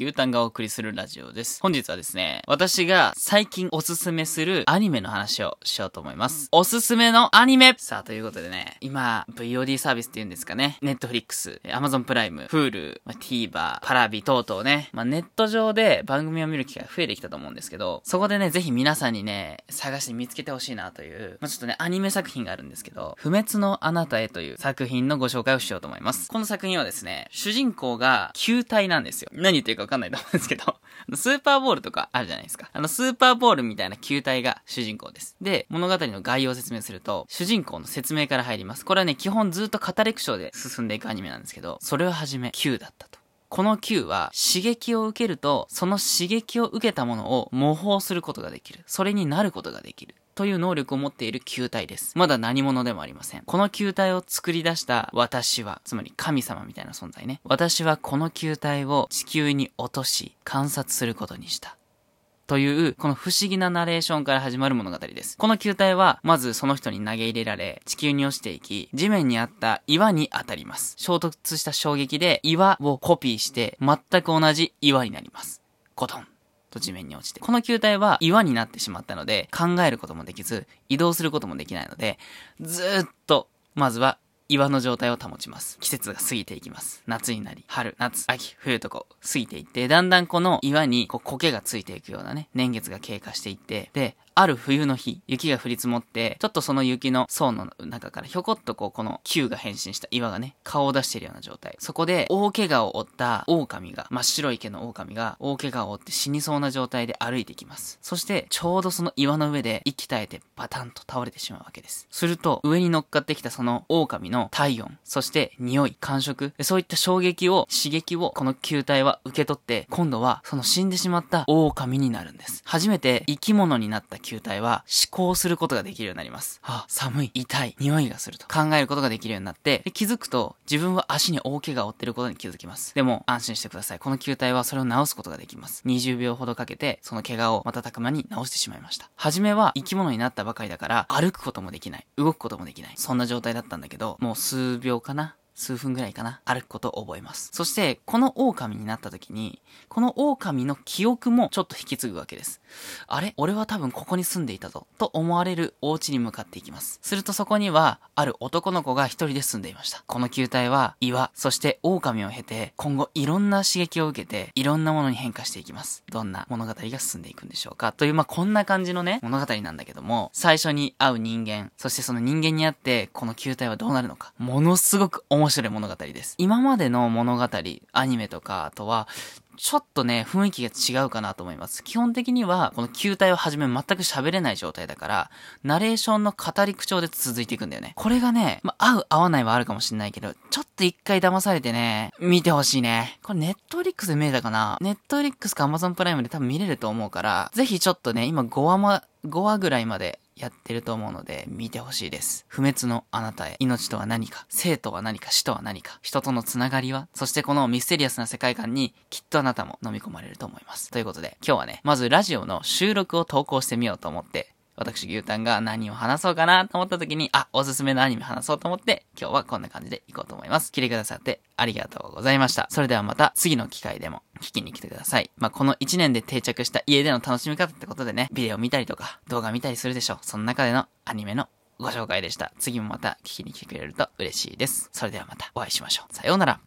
牛タンがお送りするラジオです。本日はですね、私が最近おすすめするアニメの話をしようと思います。おすすめのアニメさあ、ということでね、今、VOD サービスっていうんですかね、Netflix、Amazon プライム、Hulu、まあ TVer、パラビ等々ね、まあ、ネット上で番組を見る機会増えてきたと思うんですけど、そこでね、ぜひ皆さんにね、探して見つけてほしいなという、まあ、ちょっとね、アニメ作品があるんですけど、不滅のあなたへという作品のご紹介をしようと思います。この作品はですね、主人公が球体なんですよ。何言ってるかわかんないと思うんですけど、スーパーボールとかあるじゃないですか。あの、スーパーボールみたいな球体が主人公です。で、物語の概要を説明すると、主人公の説明から入ります。これはね、基本ずっと語レクションで進んでいくアニメなんですけど、それをはじめ、球だったと。この球は刺激を受けると、その刺激を受けたものを模倣することができる。それになることができる。という能力を持っている球体です。まだ何者でもありません。この球体を作り出した私は、つまり神様みたいな存在ね。私はこの球体を地球に落とし、観察することにした。という、この不思議なナレーションから始まる物語です。この球体は、まずその人に投げ入れられ、地球に落ちていき、地面にあった岩に当たります。衝突した衝撃で岩をコピーして、全く同じ岩になります。ゴトン。と地面に落ちて。この球体は岩になってしまったので、考えることもできず、移動することもできないので、ずっと、まずは岩の状態を保ちます。季節が過ぎていきます。夏になり、春、夏、秋、冬とこう、過ぎていって、だんだんこの岩にこう苔がついていくようなね、年月が経過していって、で、ある冬の日、雪が降り積もって、ちょっとその雪の層の中からひょこっとこう、この球が変身した岩がね、顔を出しているような状態。そこで、大怪我を負った狼が、真っ白い毛の狼が、大怪我を負って死にそうな状態で歩いてきます。そして、ちょうどその岩の上で、息絶えて、パタンと倒れてしまうわけです。すると、上に乗っかってきたその狼の体温、そして匂い、感触、そういった衝撃を、刺激を、この球体は受け取って、今度は、その死んでしまった狼になるんです。初めて生き物になった球体は思考することができるようになります。あ、寒い、痛い、匂いがすると考えることができるようになって、で気づくと自分は足に大怪我を負ってることに気づきます。でも安心してください。この球体はそれを治すことができます。20秒ほどかけてその怪我を瞬く間に治してしまいました。初めは生き物になったばかりだから歩くこともできない。動くこともできない。そんな状態だったんだけど、もう数秒かな数分ぐらいかな歩くことを覚えます。そして、この狼になった時に、この狼の記憶もちょっと引き継ぐわけです。あれ？俺は多分ここに住んでいたぞ。と思われるお家に向かっていきます。するとそこには、ある男の子が一人で住んでいました。この球体は岩、そして狼を経て、今後いろんな刺激を受けて、いろんなものに変化していきます。どんな物語が進んでいくんでしょうか。という、まあ、こんな感じのね、物語なんだけども、最初に会う人間、そしてその人間に会って、この球体はどうなるのか。ものすごく面面白い物語です。今までの物語、アニメとかとは、ちょっとね、雰囲気が違うかなと思います。基本的には、この球体をはじめ全く喋れない状態だから、ナレーションの語り口調で続いていくんだよね。これがね、まあ、合う合わないはあるかもしれないけど、ちょっと一回騙されてね、見てほしいね。これネットフリックスで見れたかな？ネットフリックスか Amazon プライムで多分見れると思うから、ぜひちょっとね、今5話ま、5話ぐらいまでやってると思うので、見てほしいです。不滅のあなたへ。命とは何か。生とは何か。死とは何か。人とのつながりはそしてこのミステリアスな世界観に、きっとあなたも飲み込まれると思います。ということで、今日はね、まずラジオの収録を投稿してみようと思って、私、牛タンが何を話そうかなと思った時に、あ、おすすめのアニメ話そうと思って、今日はこんな感じでいこうと思います。聞いてくださってありがとうございました。それではまた次の機会でも聞きに来てください。まあ、この1年で定着した家での楽しみ方ってことでね、ビデオ見たりとか動画見たりするでしょう。その中でのアニメのご紹介でした。次もまた聞きに来てくれると嬉しいです。それではまたお会いしましょう。さようなら。